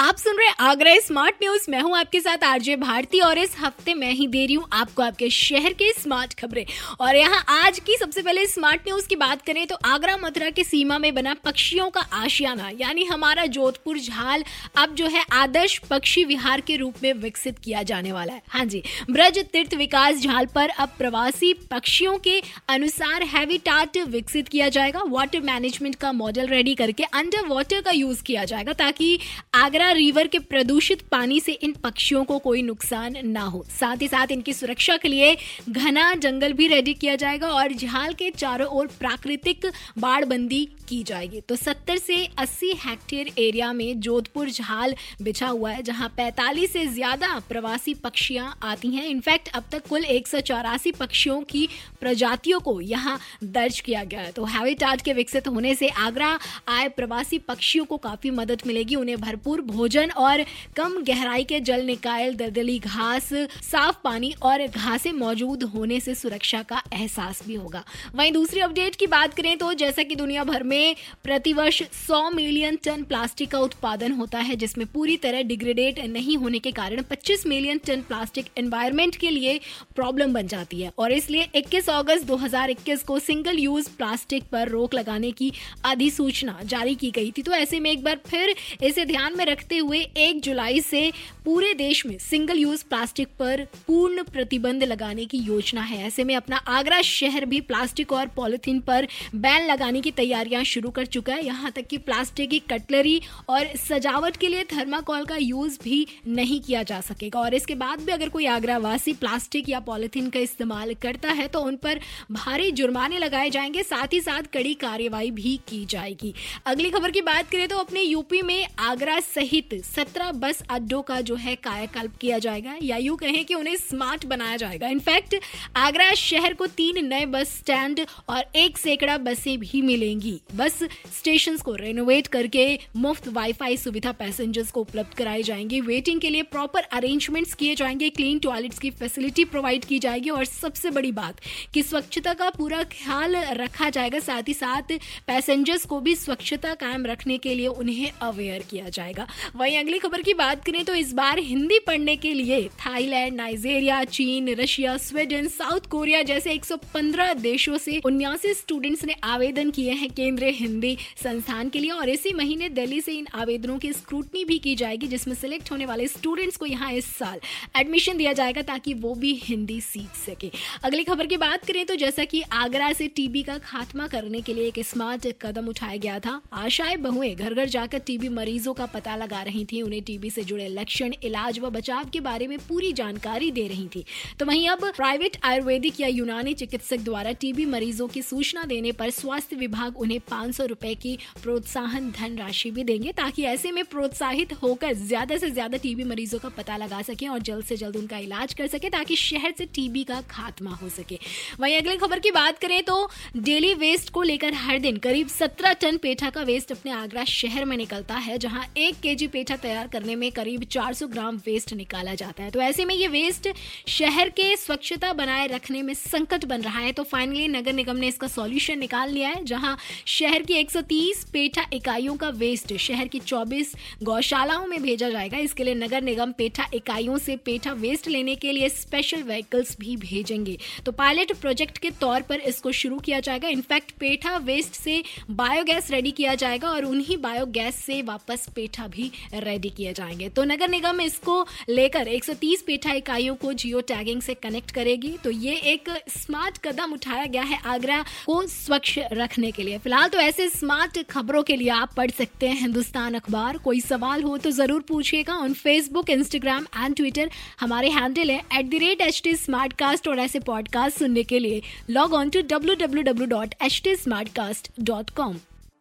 आप सुन रहे आगरा स्मार्ट न्यूज़ मैं हूँ आपके साथ आरजे भारती और इस हफ़्ते मैं ही दे रही हूँ आपको आपके शहर के स्मार्ट खबरें। और यहाँ आज की सबसे पहले स्मार्ट न्यूज़ की बात करें तो आगरा मथुरा की सीमा में बना पक्षियों का आशियाना, यानी हमारा जोधपुर झाल अब जो है आदर्श पक्षी विहार के रूप में विकसित किया जाने वाला है। हाँ जी, ब्रज तीर्थ विकास झाल पर अब प्रवासी पक्षियों के अनुसार हैबिटाट विकसित किया जाएगा। वाटर मैनेजमेंट का मॉडल रेडी करके अंडर वाटर का यूज़ किया जाएगा ताकि आगरा रिवर के प्रदूषित पानी से इन पक्षियों को कोई नुकसान ना हो। साथ ही साथ इनकी सुरक्षा के लिए घना जंगल भी रेडी किया जाएगा और झाल के चारों ओर प्राकृतिक बाड़बंदी की जाएगी। तो 70 से 80 हेक्टेयर एरिया में जोधपुर झाल बिछा हुआ है, जहाँ 45 से ज़्यादा प्रवासी पक्षियाँ आती हैं। इनफैक्ट अब तक कुल एक सौ चौरासी पक्षियों की प्रजातियों को यहाँ दर्ज किया गया है। तो हैबिटाट के विकसित होने से आगरा आए प्रवासी पक्षियों को काफ़ी मदद मिलेगी, उन्हें भरपूर भोजन और कम गहराई के जल निकायल दलदली घास, साफ़ पानी और घासें मौजूद होने से सुरक्षा का एहसास भी होगा। वहीं दूसरी अपडेट की बात करें तो जैसा कि दुनिया भर में प्रतिवर्ष 100 मिलियन टन प्लास्टिक का उत्पादन होता है, जिसमें पूरी तरह डिग्रेडेट नहीं होने के कारण 25 मिलियन टन प्लास्टिक एनवायरमेंट के लिए प्रॉब्लम बन जाती है। और इसलिए 21 अगस्त 2021 को सिंगल यूज़ प्लास्टिक पर रोक लगाने की अधिसूचना जारी की गई थी। तो ऐसे में एक बार फिर इसे ध्यान में रखते हुए एक जुलाई से पूरे देश में सिंगल यूज़ प्लास्टिक पर पूर्ण प्रतिबंध लगाने की योजना है। ऐसे में अपना आगरा शहर भी प्लास्टिक और पॉलिथीन पर बैन लगाने की तैयारियाँ शुरू कर चुका है। यहाँ तक कि प्लास्टिक की कटलरी और सजावट के लिए थर्माकोल का यूज़ भी नहीं किया जा सकेगा। और इसके बाद भी अगर कोई आगरा वासी प्लास्टिक या पॉलिथीन का इस्तेमाल करता है तो उन पर भारी जुर्माने लगाए जाएँगे। साथ ही साथ कड़ी कार्यवाही भी की जाएगी। अगली खबर की बात करें तो अपने यूपी में आगरा सहित सत्रह बस अड्डों का जो है कायाकल्प किया जाएगा, या यूँ कहें कि उन्हें स्मार्ट बनाया जाएगा। इनफैक्ट आगरा शहर को तीन नए बस स्टैंड और एक सैकड़ा बसें भी मिलेंगी। बस स्टेशन को रेनोवेट करके मुफ़्त वाईफाई सुविधा पैसेंजर्स को उपलब्ध कराई जाएँगी। वेटिंग के लिए प्रॉपर अरेंजमेंट्स किए जाएँगे। क्लीन टॉयलेट्स की फैसिलिटी प्रोवाइड की जाएगी। और सबसे बड़ी बात, कि स्वच्छता का पूरा ख्याल रखा जाएगा। साथ ही साथ पैसेंजर्स को भी स्वच्छता कायम रखने के लिए उन्हें अवेयर किया जाएगा। वहीं अगली खबर की बात करें तो इस बार हिंदी पढ़ने के लिए थाईलैंड, नाइजेरिया, चीन, रशिया, स्वीडन, साउथ कोरिया जैसे 115 देशों से उन्यासी स्टूडेंट्स ने आवेदन किए हैं केंद्रीय हिंदी संस्थान के लिए और इसी महीने दिल्ली से इन आवेदनों की स्क्रूटनी भी की जाएगी, जिसमें सिलेक्ट होने वाले स्टूडेंट्स को यहाँ इस साल एडमिशन दिया जाएगा ताकि वो भी हिंदी सीख सके। अगली खबर की बात करें तो जैसा कि आगरा से टीबी का खात्मा करने के लिए एक स्मार्ट कदम उठाया गया था। आशाएँ बहुएँ घर घर जाकर टीबी मरीजों का पता लगा रही थी। उन्हें टीबी से जुड़े लक्षण, इलाज व बचाव के बारे में पूरी जानकारी दे रही थी। तो वहीं अब प्राइवेट आयुर्वेदिक या यूनानी चिकित्सक द्वारा टीबी मरीजों की सूचना देने पर स्वास्थ्य विभाग उन्हें पाँच सौ रुपए की प्रोत्साहन धन राशि भी देंगे ताकि ऐसे में प्रोत्साहित होकर ज़्यादा से ज़्यादा टीबी मरीजों का पता लगा सके और जल्द से जल्द उनका इलाज कर सके ताकि शहर से टीबी का खात्मा हो सके। वहीं अगली खबर की बात करें तो डेली वेस्ट को लेकर हर दिन करीब सत्रह टन पेठा का वेस्ट अपने आगरा शहर में निकलता है, जहाँ एक के पेठा तैयार करने में करीब 400 ग्राम वेस्ट निकाला जाता है। तो ऐसे में ये वेस्ट शहर के स्वच्छता बनाए रखने में संकट बन रहा है। तो फाइनली नगर निगम ने इसका सॉल्यूशन निकाल लिया है, जहाँ शहर की 130 पेठा इकाइयों का वेस्ट शहर की 24 गौशालाओं में भेजा जाएगा। इसके लिए नगर निगम पेठा इकाइयों से पेठा वेस्ट लेने के लिए स्पेशल व्हीकल्स भी भेजेंगे। तो पायलट प्रोजेक्ट के तौर पर इसको शुरू किया जाएगा। इनफैक्ट पेठा वेस्ट से बायोगैस रेडी किया जाएगा और उन्हीं बायोगैस से वापस पेठा भी रेडी किए जाएँगे। तो नगर निगम इसको लेकर 130 पेठा इकाइयों को जियो टैगिंग से कनेक्ट करेगी। तो ये एक स्मार्ट कदम उठाया गया है आगरा को स्वच्छ रखने के लिए। फ़िलहाल तो ऐसे स्मार्ट खबरों के लिए आप पढ़ सकते हैं हिंदुस्तान अखबार। कोई सवाल हो तो ज़रूर पूछिएगा on Facebook Instagram and Twitter हमारे हैंडल है at the rate H T smart cast और ऐसे पॉडकास्ट सुनने के लिए। Log on to W W W dot H T smart cast dot com